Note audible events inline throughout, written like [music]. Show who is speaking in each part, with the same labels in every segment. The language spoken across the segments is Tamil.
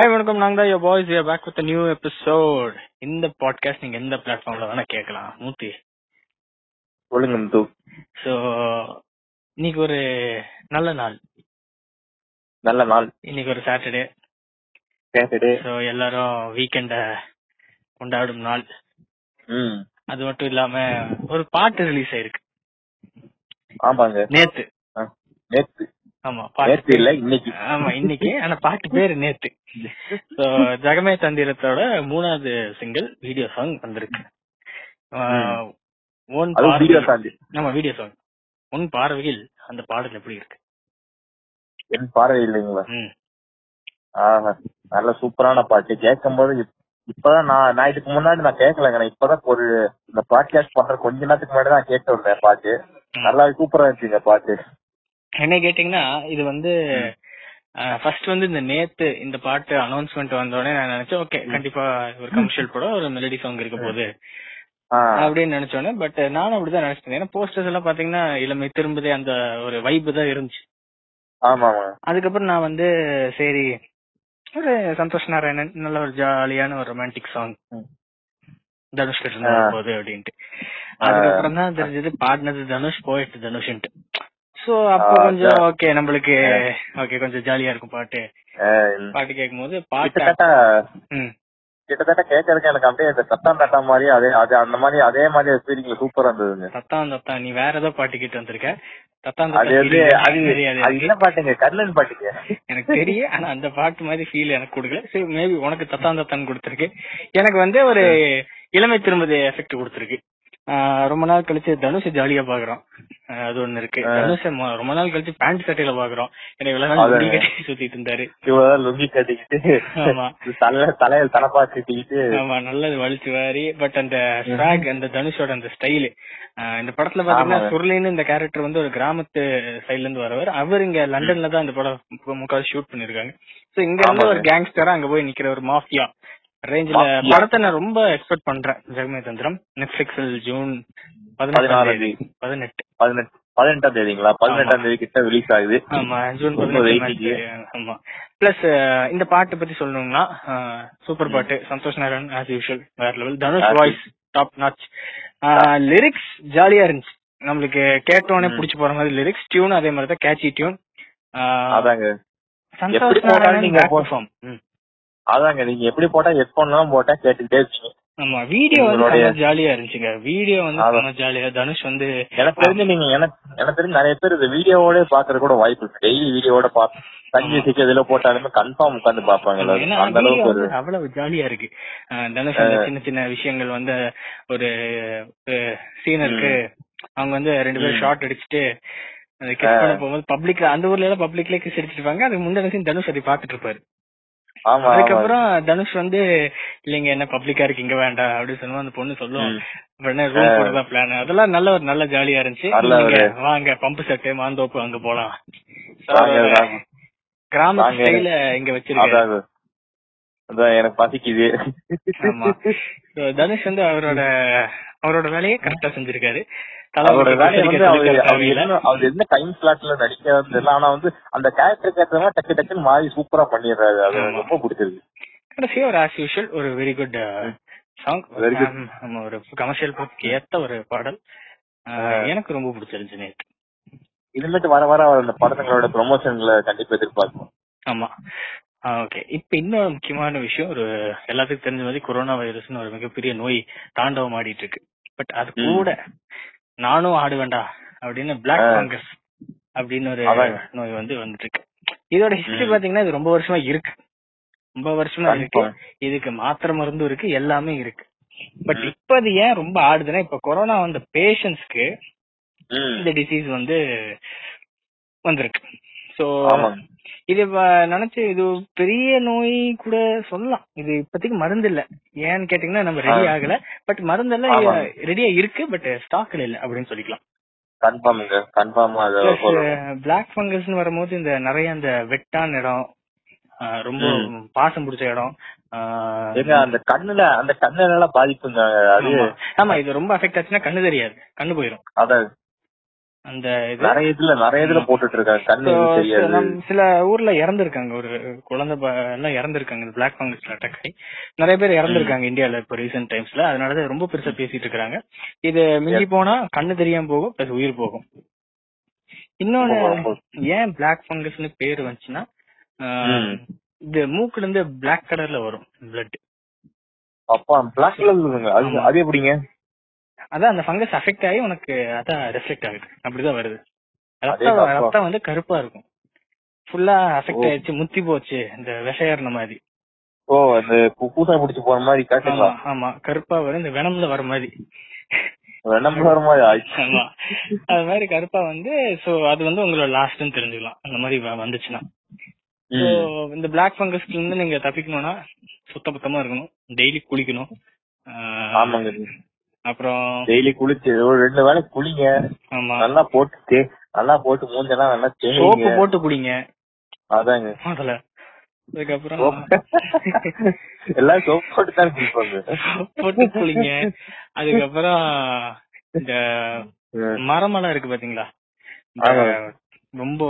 Speaker 1: ஹாய் வணக்கம். நாங்க தான் boys we back with new episode இந்த பாட்காஸ்ட் நீங்க எந்த பிளாட்ஃபார்ம்ல வேணா கேட்கலாம். மூர்த்தி.
Speaker 2: சொல்லுங்க முத்து.
Speaker 1: சோ இன்னைக்கு ஒரு நல்ல நாள்.
Speaker 2: நல்ல நாள்.
Speaker 1: இன்னைக்கு ஒரு சாட்டர்டே
Speaker 2: கேட்டுட்டு
Speaker 1: சோ எல்லாரும் வீக்கெண்ட கொண்டாடும் நாள்.
Speaker 2: ம்.
Speaker 1: அது மட்டும் இல்லாம ஒரு பாட்டு ரிலீஸ் ஆயிருக்கு.
Speaker 2: ஆமாங்க.
Speaker 1: நேத்து.
Speaker 2: நேத்து.
Speaker 1: ஆமா பாட்டு
Speaker 2: இல்ல இன்னைக்கு.
Speaker 1: ஆமா இன்னைக்கு. ஆனா பாட்டு பேரு நேத்து. சோ ஜகமே தந்திரத்தோட மூணாவது சிங்கிள் வீடியோ சாங் வந்திருக்கு.
Speaker 2: அது வீடியோ தாண்டி
Speaker 1: ஆமா வீடியோ சாங் உன் பார்வையில் அந்த பாடல் எப்படி இருக்கு?
Speaker 2: என் பார்வை இல்லைங்களா. ஆஹா நல்ல சூப்பரான பாட்டு. கேட்கும் போது இப்- இப்பதான் நான் நான் இதுக்கு முன்னாடி நான் கேட்கலங்க இப்பதான் ஒரு இந்த பாட்காஸ்ட் பண்ற கொஞ்ச நேரத்துக்கு முன்னாடி தான் கேட்டு வந்தேன் பாட்டு. நல்லா சூப்பரா இருந்துச்சுங்க பாட்டு.
Speaker 1: என்ன கேட்டீங்கன்னா இது வந்து ஃபர்ஸ்ட் வந்து இந்த நேத்து இந்த பாட்டு அனௌன்ஸ்மெண்ட் வந்தோடனே நான் நினைச்சேன் ஓகே கண்டிப்பா ஒரு கமர்ஷியல் படம் ஒரு மெலடி சாங் இருக்க போகுது. அப்படின்னு நினைச்சோன்னே பட் நானும் அப்படிதான் நினைச்சிட்டேன் ஏன்னா போஸ்டர்ஸ் எல்லாம் பாத்தீங்கன்னா இளமை திரும்புதே அந்த ஒரு வைப்பு தான் இருந்துச்சு. அதுக்கப்புறம் நான் வந்து சரி ஒரு சந்தோஷ் நாராயணன் நல்ல ஒரு ஜாலியான ஒரு ரொமான்டிக் சாங். தனுஷ் கிட்ட. வரும்போது அப்படின்ட்டு. அதுக்கப்புறம் தான் தெரிஞ்சது பாடினது தனுஷ் போயிட்டு தனுஷ்ன்ட்டு. சோ அப்போ கொஞ்சம். ஓகே நம்மளுக்கு ஓகே கொஞ்சம் ஜாலியா இருக்கும் பாட்டு. பாட்டு கேட்கும் போது பாட்டு
Speaker 2: கிட்டத்தட்ட கேட்கறதுக்கு எனக்கு அப்படியே இந்த சத்தம் தட்டா மாதிரி அதே அது அந்த மாதிரி அதே மாதிரி ஃபீலிங் சூப்பரா இருந்ததுங்க.
Speaker 1: தத்தான் தத்தான் நீ வேற ஏதோ பாட்டு கேட்டு வந்திருக்க. தத்தான்
Speaker 2: அது
Speaker 1: தெரியாது.
Speaker 2: அது. என்ன பாட்டுங்க? கர்ணன் பாட்டுங்க.
Speaker 1: எனக்கு தெரியும் ஆனா அந்த பாட்டு மாதிரி ஃபீல் எனக்கு கொடுக்கல. சரி மேபி உனக்கு தத்தான் தத்தான் கொடுத்துருக்கு. எனக்கு வந்து ஒரு இளமை திரும்பதி எஃபெக்ட் கொடுத்துருக்கு. ரொம்ப நாள் கழிச்சு தனுஷ் ஜாலியா பாக்குறோம். அது ஒண்ணு இருக்கு. தனுஷ ரொம்ப நாள் கழிச்சு பேண்ட் சட்டையில பாக்குறோம். இவ்வளவு நாள். முடி கட்டி சுத்திட்டு இருந்தாரு.
Speaker 2: இவதான் லுங்கி கட்டிக்கிட்டு
Speaker 1: ஆமா.
Speaker 2: தலை தலையில தலைப்பா கட்டிக்கிட்டு
Speaker 1: ஆமா நல்லது வலிச்சு வாரி. பட் அந்த ஸ்வாக் அந்த தனுஷோட அந்த ஸ்டைலு இந்த படத்துல பாத்தீங்கன்னா. சுருளின்னு இந்த கேரக்டர் வந்து ஒரு கிராமத்து சைடுல இருந்து வரவர். அவர் இங்க லண்டன்ல தான் இந்த படம் முக்கால் ஷூட் பண்ணிருக்காங்க. சோ இங்க இருந்து ஒரு. கேங்ஸ்டரா அங்க போய் நிக்கிற ஒரு மாஃபியா ரேஞ்சில. படத்தை நான் ரொம்ப எக்ஸ்பெக்ட் பண்றேன். ஜெகமே தந்திரம் நெட்ஃபிளிக்ஸில் ஜூன் தேதி. பதினெட்டு.
Speaker 2: பதினெட்டு பதினெட்டாம் தேதிங்களா? பதினெட்டாம் தேதி கிட்ட ரிலீஸ் ஆகுது.
Speaker 1: ஆமா ஜூன் பதினெட்டு. ஆமா. பிளஸ் இந்த பாட்டு பத்தி சொல்லணும்னா சூப்பர் பாட்டு. சந்தோஷ் நாராயண் ஆஸ் யூஷுவல் வேற level Dhanush voice top notch lyrics ஜாலியா இருந்துச்சு. நம்மளுக்கு கேட்டோன்னே. புடிச்சு போற மாதிரி லிரிக்ஸ் டியூன் அதே மாதிரி தான். கேட்சி டியூன்
Speaker 2: அதாங்க.
Speaker 1: சந்தோஷ்
Speaker 2: போட்டாலும் அதாங்க நீங்க எப்படி போட்டா ஹெட்போன் எல்லாம் போட்டா கேட்டுக்கிட்டே இருக்கீங்க
Speaker 1: ஆமா வீடியோ வந்து ஜாலியா இருந்துச்சுங்க. வீடியோ வந்து ஜாலியா தனுஷ் வந்து
Speaker 2: எனக்கு தெரிஞ்சு நீங்க எனக்கு எனக்கு தெரிஞ்சு நிறைய பேர் இந்த வீடியோவோட பாக்குறது கூட வாய்ப்பு இருக்கு. டெய்லி வீடியோவோட பா சன் மியூசிக் இதுல போட்டாலுமே கன்ஃபார்ம் உட்காந்து பாப்பாங்கல்ல
Speaker 1: ஏன்னா
Speaker 2: அந்த அளவுக்கு
Speaker 1: அவ்வளவு ஜாலியா இருக்கு. தனுஷ் சின்ன சின்ன விஷயங்கள் வந்து ஒரு சீனருக்கு அவங்க வந்து ரெண்டு பேரும். ஷார்ட் அடிச்சுட்டு கிஸ் பண்ண போகும்போது பப்ளிக்ல அந்த ஊர்ல எல்லாம் பப்ளிக்ல கிஸ் அடிச்சிருப்பாங்க அதுக்கு scene தனுஷ் அதை பாத்துட்டு இருப்பாரு. அதுக்கப்புறம் தனுஷ் வந்து இல்லைங்க என்ன பப்ளிக்கா இருக்கு இங்க வேண்டாம் அப்படின்னு சொல்லுவோம் அந்த பொண்ணு சொல்லுவோம். உடனே ரூம் போடுறதா பிளான் அதெல்லாம் நல்ல ஒரு நல்ல ஜாலியா இருந்துச்சு. வாங்க பம்பு செட்டு மாந்தோப்பு அங்க போலாம். கிராம. ஸ்டைல இங்க வச்சிருக்காரு.
Speaker 2: அதான் எனக்கு பசிக்குது.
Speaker 1: தனுஷ் வந்து அவரோட அவரோட வேலையை கரெக்டா செஞ்சிருக்காரு.
Speaker 2: அவரோட வேலையை வந்து அவர். என்ன டைம் ஸ்லாட்ல நடிக்கிறது தெரியல ஆனா வந்து அந்த கேரக்டருக்கு ஏற்ற மாதிரி டக்கு டக்குன்னு மாறி சூப்பரா பண்ணிடுறாரு. அது. ரொம்ப பிடிச்சிருக்கு.
Speaker 1: கடைசியா ஒரு ஆஸ் யூஷுவல் ஒரு வெரி குட் சாங். நம்ம ஒரு கமர்ஷியல் ஏத்த ஒரு பாடல். எனக்கு ரொம்ப பிடிச்சிருந்துச்சு நேத்து
Speaker 2: இனிமேட்டு வர வர அவர் அந்த படங்களோட ப்ரொமோஷன்களை கண்டிப்பா எதிர்பார்க்கணும்
Speaker 1: ஆமா. ஓகே இப்ப இன்னொரு முக்கியமான விஷயம் ஒரு எல்லாத்துக்கும் தெரிஞ்ச மாதிரி கொரோனா வைரஸ்னு ஒரு மிகப்பெரிய நோய் தாண்டவம் ஆடிட்டு இருக்கு. பட் அது. கூட நானும் ஆடுவேன்டா அப்படின்னு பிளாக். ஃபங்கஸ் அப்படின்னு ஒரு. நோய் வந்து வந்துட்டு இருக்கு இதோட ஹிஸ்டரி. பாத்தீங்கன்னா இது ரொம்ப வருஷமா இருக்கு ரொம்ப வருஷமா இருக்கு. இதுக்கு மாத்திரை மருந்தும் இருக்கு எல்லாமே இருக்கு பட். இப்ப அது ஏன் ரொம்ப ஆடுதுன்னா இப்ப கொரோனா வந்த பேஷண்ட்ஸ்க்கு
Speaker 2: ம்.
Speaker 1: இந்த டிசீஸ் வந்து வந்திருக்கு சோ இது நினைச்சு இது பெரிய நோய் கூட சொல்லலாம். இது இப்போதைக்கு மருந்து இல்ல. ஏன்னு கேட்டீங்கன்னா நம்ம ரெடி. ஆகல. பட் மருந்து எல்லாம். ரெடியா இருக்கு பட் ஸ்டாக்ல இல்ல அப்படின்னு சொல்லிக்கலாம்.
Speaker 2: கன்ஃபார்முங்க கன்ஃபார்மா.
Speaker 1: பிளாக் ஃபங்கஸ்னு வரும்போது இந்த நிறைய அந்த வெட்டான இடம் ரொம்ப பாசம் பிடிச்ச இடம்
Speaker 2: அந்த கண்ணுல அந்த கண்ணுல பாதிப்புங்க அது.
Speaker 1: ஆமா. ஆமா இது ரொம்ப அஃபெக்ட் ஆச்சுன்னா கண்ணு தெரியாது. கண்ணு போயிரும்.
Speaker 2: அதான்.
Speaker 1: அந்த
Speaker 2: நிறைய இதுல நிறைய இதுல போட்டுட்டு இருக்காங்க கண்ணு
Speaker 1: சில ஊர்ல இறந்திருக்காங்க. ஒரு குழந்தை எல்லாம் இறந்திருக்காங்க. இந்த பிளாக் ஃபங்கஸ் அட்டாக் ஆகி. நிறைய பேர் இறந்திருக்காங்க இந்தியால இப்போ ரீசெண்ட் டைம்ஸ்ல அதனாலதான் ரொம்ப பெருசா பேசிட்டு இருக்காங்க இது மிஞ்சி போனா கண்ணு தெரியாம போகும் பிளஸ் உயிர் போகும். இன்னொன்னு ஏன் பிளாக் ஃபங்கஸ்னு பேர் வந்துச்சுன்னா. இது மூக்குல இருந்து பிளாக் கலர்ல வரும் பிளட்
Speaker 2: அப்பா பிளாக் கலர் இருக்குங்க அது
Speaker 1: ஆமா.
Speaker 2: அது எப்படிங்க?
Speaker 1: அதான் அந்த ஃபங்கஸ் அஃபெக்ட் ஆகி உனக்கு அதான் ரெஃப்ளெக்ட் ஆகுது. அப்படிதான் வருது. ரத்தம். ரத்தம் வந்து கருப்பா இருக்கும். ஃபுல்லா அஃபெக்ட். ஆயிடுச்சு முத்தி போச்சு இந்த விஷயர்ன மாதிரி.
Speaker 2: ஓ அந்த பூசா பிடிச்சு போற மாதிரி
Speaker 1: ஆமா கருப்பா வரும் இந்த வெனம்ல வர மாதிரி.
Speaker 2: வெண்ணம் வர மாதிரி
Speaker 1: ஆமா. அது மாதிரி கருப்பா வந்து சோ அது வந்து உங்களோட லாஸ்ட்னு தெரிஞ்சுக்கலாம். அந்த மாதிரி வந்துச்சுன்னா. So,
Speaker 2: ம்.
Speaker 1: இந்த பிளாக் ஃபங்கஸ்ல இருந்து நீங்க தப்பிக்கணும்னா சுத்த பத்தமா இருக்கணும். டெய்லி குளிக்கணும். அப்புறம்
Speaker 2: டெய்லி குளிச்சு ஒரு ரெண்டு வேளை குளிங்க.
Speaker 1: ஆமா.
Speaker 2: நல்லா போட்டு நல்லா போட்டு மூஞ்செல்லாம் நல்லா
Speaker 1: சோப்பு போட்டு குடிங்க
Speaker 2: அதாங்க.
Speaker 1: முதல்ல. அதுக்கப்புறம்
Speaker 2: எல்லாம் சோப் போட்டு தான் குளிப்பாங்க.
Speaker 1: போட்டு குளிங்க. அதுக்கப்புறம் இந்த. மரமெல்லாம் இருக்கு பாத்தீங்களா. ரொம்ப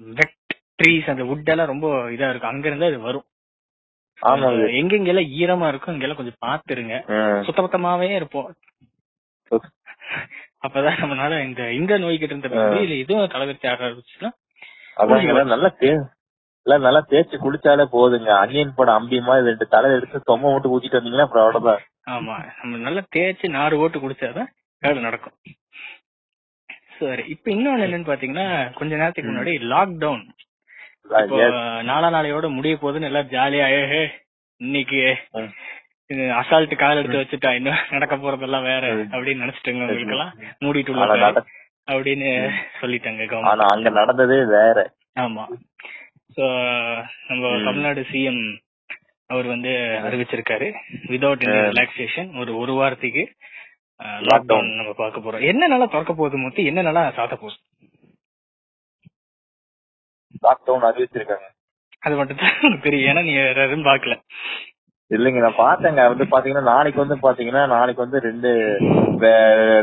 Speaker 1: வெட் ட்ரீஸ் அந்த wood எல்லாம் ரொம்ப இதா இருக்கும் அங்க இருந்தா அது வரும்.
Speaker 2: ஆமாங்க
Speaker 1: எங்கெங்கெல்லாம் ஈரமா இருக்கும் அங்கெல்லாம் கொஞ்சம் பாத்துருங்க. சுத்தபத்தமாவே இருப்போம். அப்பதான் நம்மளால இந்த இந்த நோய் கிட்ட இருந்த. இல்ல இதுவும் தலைவர்த்தி ஆக ஆரம்பிச்சுன்னா
Speaker 2: எல்லாம் நல்லா எல்லாம் நல்லா தேய்ச்சி குளிச்சாலே போதுங்க. அன்னியன் படம் அம்பி மாதிரி ரெண்டு தலை எடுத்து தொம்ப மட்டும் ஊத்திட்டு வந்தீங்கன்னா அப்புறம் அவ்வளவுதான்.
Speaker 1: ஆமா நம்ம நல்லா தேய்ச்சி நாறு ஓட்டு குடிச்சாதான் வேலை நடக்கும். சரி இப்ப இன்னொன்னு என்னன்னு பாத்தீங்கன்னா கொஞ்ச நேரத்துக்கு. முன்னாடி லாக்டவுன் இப்போ. நாளா நாளையோட முடிய போகுதுன்னு எல்லாம் ஜாலியா ஏஹே இன்னைக்கு. அசால்ட் கால் எடுத்து வச்சுட்டா இன்னும் நடக்க போறதெல்லாம் வேற. அப்படின்னு நினைச்சிட்டுங்க உங்களுக்கு எல்லாம் மூடிட்டு அப்படின்னு சொல்லிட்டாங்க
Speaker 2: ஆனா அங்க நடந்ததே வேற
Speaker 1: ஆமா சோ நம்ம. தமிழ்நாடு சிஎம் அவர் வந்து அறிவிச்சிருக்காரு விதவுட் எனி. ரிலாக்ஸேஷன் ஒரு ஒரு வாரத்துக்கு
Speaker 2: Lockdown.
Speaker 1: லாக்டவுன் நம்ம பார்க்க போறோம் என்ன நல்லா திறக்க போகுது மொத்தம் என்ன நல்லா சாத்த போகுது
Speaker 2: லாக்டவுன் அறிவிச்சிருக்காங்க
Speaker 1: அது மட்டும் [laughs] தெரியும். ஏன்னா நீ வேற எதுவும் பாக்கல
Speaker 2: இல்லைங்க நான் பார்த்தேங்க. வந்து பாத்தீங்கன்னா நாளைக்கு வந்து பாத்தீங்கன்னா நாளைக்கு வந்து ரெண்டு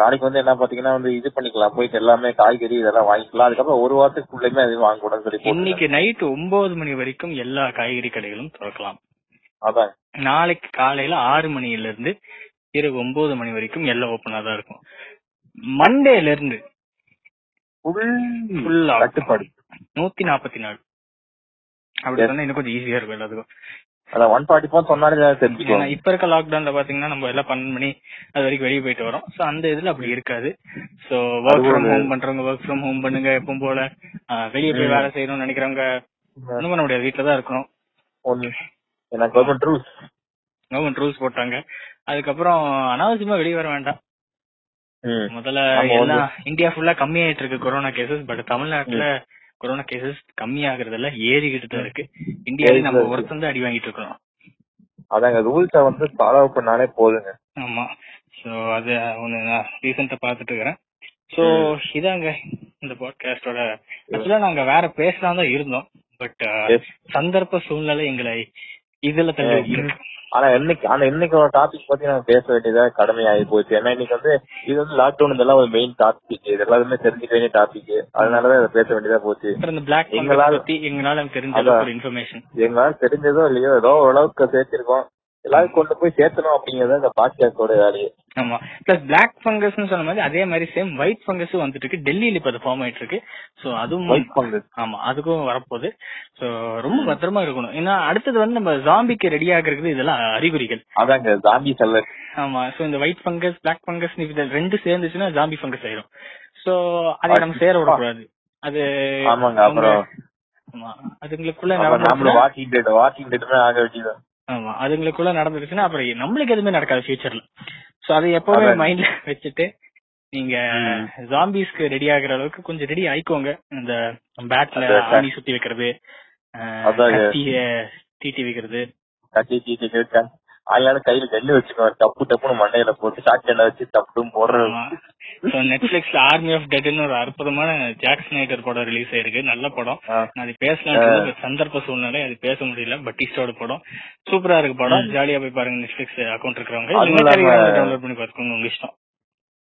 Speaker 2: நாளைக்கு வந்து என்ன பாத்தீங்கன்னா வந்து இது பண்ணிக்கலாம். போயிட்டு எல்லாமே காய்கறி இதெல்லாம் வாங்கிக்கலாம். அதுக்கப்புறம் ஒரு வாரத்துக்குள்ளயுமே எதுவும் வாங்கக்கூடாதுன்னு சொல்லி போட்டுருக்காங்க.
Speaker 1: இன்னைக்கு நைட் ஒன்பது மணி வரைக்கும் எல்லா காய்கறி கடைகளும் திறக்கலாம்.
Speaker 2: அதான்.
Speaker 1: நாளைக்கு காலையில ஆறு மணில இருந்து இரவு ஒன்பது மணி வரைக்கும் எல்லாம் ஓப்பனா தான் இருக்கும். மண்டேல இருந்து.
Speaker 2: கட்டுப்பாடு
Speaker 1: நூத்தி நாற்பத்தி நாலு அப்படி. சொன்னா இன்னும் கொஞ்சம் ஈஸியா இருக்கும் எல்லாத்துக்கும்.
Speaker 2: அதான் ஒன் ஃபார்ட்டி ஃபோர் சொன்னாலே
Speaker 1: ஏன்னா
Speaker 2: தெரிஞ்சுக்கோங்க
Speaker 1: இப்ப இருக்க லாக்டவுன்ல பாத்தீங்கன்னா நம்ம எல்லாம் பன்னெண்டு மணி அது வரைக்கும் வெளியே போயிட்டு வரோம். சோ அந்த இதுல அப்படி இருக்காது. சோ ஒர்க் ஃப்ரம் ஹோம் பண்றவங்க ஒர்க் ஃப்ரம் ஹோம் பண்ணுங்க எப்பவும் போல. வெளியே போய். வேலை செய்யணும்னு நினைக்கிறவங்க ஒண்ணும் பண்ண முடியாது. வீட்டுல தான் இருக்கணும்.
Speaker 2: கவர்மெண்ட் ரூல்ஸ்
Speaker 1: கவர்மெண்ட் ரூல்ஸ் போட்டாங்க. அதுக்கப்புறம் அனாவசியமா வெளியே வர வேண்டாம். முதல்ல எல்லாம் இந்தியா ஃபுல்லா கம்மியாயிட்டு இருக்கு கொரோனா கேசஸ் பட் தமிழ்நாட்டுல கொரோனா கேசஸ் கம்மியாகிறது இல்ல ஏறிக்கிட்டு தான் இருக்கு. இந்தியாவில
Speaker 2: ஏறிட்டு
Speaker 1: நம்ம. ஒருத்தம் தான் அடி வாங்கிட்டு இருக்கோம்
Speaker 2: அதாங்க ரூல்ஸ வந்து ஃபாலோ பண்ணாலே போதுங்க.
Speaker 1: ஆமா. சோ அது ஒண்ணு நான் ரீசெண்டா பாத்துட்டு இருக்கிறேன். சோ இதாங்க இந்த பாட்காஸ்டோட ஆக்சுவலா நாங்க வேற பேசலாம் தான் இருந்தோம் பட். சந்தர்ப்ப சூழ்நிலை எங்களை இதுல.
Speaker 2: ஆனா இன்னைக்கு ஆனா இன்னைக்கு ஒரு டாபிக் பத்தி நம்ம பேச வேண்டியதா கடமையாகி போச்சு. ஏன்னா இன்னைக்கு வந்து இது வந்து லாக்டவுன் இதெல்லாம் ஒரு மெயின் டாபிக் இது எல்லாருமே தெரிஞ்சுக்க வேண்டிய டாபிக் அதனாலதான் இதை பேச வேண்டியதா போச்சு. எங்களால-
Speaker 1: எங்களால
Speaker 2: தெரிஞ்சதோ இல்லையோ ஏதோ ஓரளவுக்கு சேர்த்திருக்கோம். எல்லாரும் கொண்டு போய் சேர்த்தணும் அப்படிங்கறது இந்த பாட்காஸ்டோட வேலையே.
Speaker 1: ஆமா. பிளஸ் பிளாக் ஃபங்கஸ்னு சொன்ன மாதிரி அதே மாதிரி சேம் ஒயிட் ஃபங்கஸும் வந்துட்டு இருக்கு. டெல்லியில இப்ப அது ஃபார்ம் ஆயிட்டு இருக்கு. சோ அதுவும்
Speaker 2: ஃபங்கஸ்
Speaker 1: ஆமா அதுக்கும் வரப்போகுது. சோ ரொம்ப பத்திரமா இருக்கணும். ஏன்னா அடுத்தது வந்து நம்ம ஜாம்பிக்கு ரெடி ஆகுறது இதெல்லாம் அறிகுறிகள்.
Speaker 2: அதாங்க ஜாம்பி செல்லர்
Speaker 1: ஆமா. சோ இந்த ஒயிட் ஃபங்கஸ் பிளாக் ஃபங்கஸ் இது ரெண்டு சேர்ந்துச்சுன்னா ஜாம்பி ஃபங்கஸ் ஆயிரும். சோ அதை நம்ம சேர விடக்கூடாது. அது
Speaker 2: ஆமாங்க அப்புறம்
Speaker 1: ஆமா. அதுங்களுக்குள்ள
Speaker 2: வாக்கிங் டேட் வாக்கிங் டேட்டுமே ஆக வேண்டியது
Speaker 1: ஆமா அதுங்களுக்குள்ள நடந்துருச்சுன்னா அப்புறம் நம்மளுக்கு எதுவுமே நடக்காது ஃபியூச்சர்ல சோ அதை எப்பவுமே. மைண்ட்ல வச்சுட்டு நீங்க. ஜாம்பிஸ்க்கு ரெடி ஆகுற அளவுக்கு கொஞ்சம் ரெடி ஆயிக்கோங்க இந்த பேட்ல. ஆணி சுத்தி வைக்கிறது தீட்டி வைக்கிறது
Speaker 2: ஆயாலும் கையில கண்ணு வச்சுக்கோ டப்பு டப்புன்னு மண்டையில போட்டு ஷார்ட் கண்ணை வச்சு டப்புன்னு போடுறது.
Speaker 1: சோ நெட்ஃபிளிக்ஸ்ல ஆர்மி ஆஃப் டெட்னு ஒரு அற்புதமான ஜாக் ஸ்னைடர் படம் ரிலீஸ் ஆயிருக்கு. நல்ல படம். அது பேசலாம் சந்தர்ப்ப சூழ்நிலை அது பேச முடியல. பட்டிஸ்டோட படம். சூப்பரா இருக்கு படம். ஜாலியா போய் பாருங்க நெட்ஃபிளிக்ஸ் அக்கௌண்ட் இருக்கிறவங்க. டவுன்லோட் பண்ணி பாத்துக்கோங்க உங்க இஷ்டம்.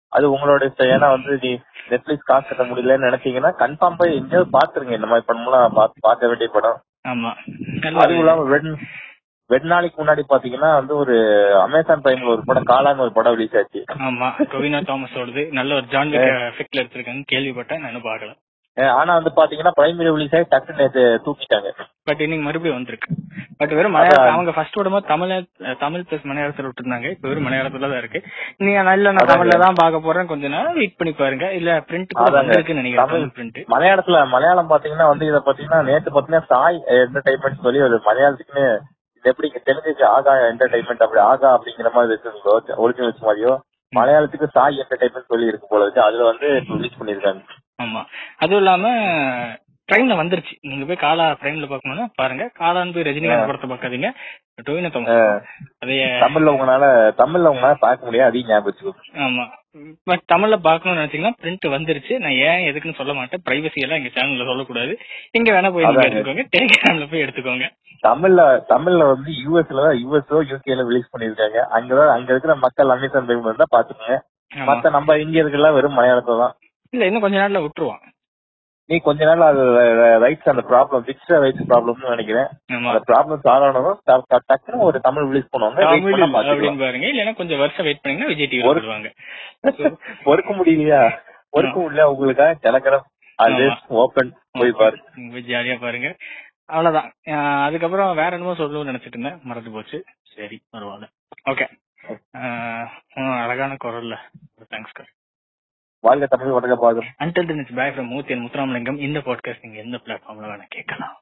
Speaker 2: அது உங்களோட ஏன்னா வந்து நீ நெட்ஃபிளிக்ஸ் காசு கட்ட முடியலன்னு நினைச்சீங்கன்னா கன்ஃபார்ம் போய் எங்கேயாவது பாத்துருங்க இந்த மாதிரி பாத்து- பார்க்க வேண்டிய படம்.
Speaker 1: ஆமா.
Speaker 2: அதுவும் இல்லாம வெட் நாளைக்கு முன்னாடி பாத்தீங்கன்னா வந்து ஒரு அமேசான் பிரைம்ல ஒரு படம் காளான்னு ஒரு படம் ரிலீஸ் ஆச்சு.
Speaker 1: ஆமா டொவினோ தாமஸோடது நல்ல ஒரு ஜான் எஃபெக்ட்ல எடுத்திருக்காங்க. கேள்விப்பட்டேன் நானும் பார்க்கல.
Speaker 2: அஹ் ஆனா வந்து பாத்தீங்கன்னா பிரைம் ரிலீஸ் ஆகி டக்குன்னு நேத்து தூக்கிட்டாங்க.
Speaker 1: பட் இன்னைக்கு மறுபடியும் வந்திருக்கு. பட் வெறும் மலையாளம் அவங்க ஃபர்ஸ்ட் விடும்போது தமிழ தமிழ் பிளஸ் மலையாளத்துல விட்டுருந்தாங்க. இப்ப வெறும் மலையாளத்துல தான் இருக்கு நீங்க நல்ல நான். தமிழ்ல தான் பார்க்க போறேன். கொஞ்ச நேரம் வெயிட் பண்ணி பாருங்க. இல்ல பிரிண்ட். வந்திருக்குன்னு நினைக்கிறேன். பிரிண்ட்
Speaker 2: மலையாளத்துல மலையாளம் பாத்தீங்கன்னா வந்து இத பாத்தீங்கன்னா நேத்து பாத்தீங்கன்னா சாய் என்டர்டைன்மெண்ட் சொல்லி ஒரு மலையாளத்துக்குன்னு எப்படி தெலுங்குக்கு ஆகா என்டர்டைன்மெண்ட் அப்படி ஆகா அப்படிங்கிற மாதிரி இருக்குங்களோ ஒரிஜினல் வச்ச மாதிரியோ மலையாளத்துக்கு சாய் என்டர்டைன்மெண்ட் சொல்லி இருக்கு போல இருக்கு. அதுல வந்து ரிலீஸ் பண்ணிருக்காங்க
Speaker 1: ஆமா. அதுவும் இல்லாம ட்ரெயின்ல வந்துருச்சு. நீங்க போய் காலா ட்ரெயின்ல பாக்கணும்னா பாருங்க. காலான்னு போய் ரஜினிகாந்த் படத்தை பார்க்காதீங்க டொவினோ
Speaker 2: தமிழ்ல உங்களால தமிழ்ல உங்களால பார்க்க முடியாது. அதையும் ஞாபகம்
Speaker 1: ஆமா. பட் தமிழ்ல பாக்கணும்னு நினைச்சீங்கன்னா பிரிண்ட் வந்துருச்சு. நான் ஏன் எதுக்குன்னு சொல்ல மாட்டேன். பிரைவசி எல்லாம் எங்க சேனல்ல சொல்லக்கூடாது. இங்க வேணா போய். எடுத்துக்கோங்க. டெலிகிராம்ல போய் எடுத்துக்கோங்க.
Speaker 2: தமிழ்ல தமிழ்ல வந்து யூஎஸ்ல தான் யூஎஸ்ஓ யூகேல ரிலீஸ் பண்ணிருக்காங்க அங்கதான் அங்க இருக்கிற மக்கள் அமேசான் பிரைம் இருந்தா பாத்துக்கோங்க. மத்த நம்ம இங்க இருக்கலாம் வெறும் மலையாளத்துல தான்.
Speaker 1: இல்ல இன்னும் கொஞ்ச நாள்ல விட்டுருவான்.
Speaker 2: நீ கொஞ்ச நாள் அது ரைட்ஸ் அந்த ப்ராப்ளம் பிக்ஸ்ட் ரைட்ஸ் ப்ராப்ளம்னு நினைக்கிறேன். அந்த ப்ராப்ளம் சால்வ் ஆனதும் ட- ட- டக்குன்னு ஒரு தமிழ் ரிலீஸ் பண்ணுவாங்க
Speaker 1: பாருங்க. இல்லன்னா கொஞ்சம் வருஷம் வெயிட் பண்ணீங்கன்னா விஜய் டிவி வருவாங்க [laughs]
Speaker 2: பொறுக்க முடியலையா? பொறுக்க முடியல உங்களுக்காக. டெலகிராம் அது. ஓபன். போய் பாரு.
Speaker 1: போய் ஜாலியா பாருங்க. அவ்வளவுதான். அதுக்கப்புறம் வேற என்னமோ சொல்லணும்னு நினைச்சிட்டு இருந்தேன். மறந்து போச்சு. சரி பரவாயில்ல. ஓகே அழகான குரல்ல. தேங்க்ஸ்
Speaker 2: வாழ்க தமிழ் வணக்கம் பாகம்.
Speaker 1: Until then bye from Murthy Muthuramalingam இந்த பாட்காஸ்ட் நீங்க எந்த பிளாட்ஃபார்ம்ல வேணா கேட்கலாம்.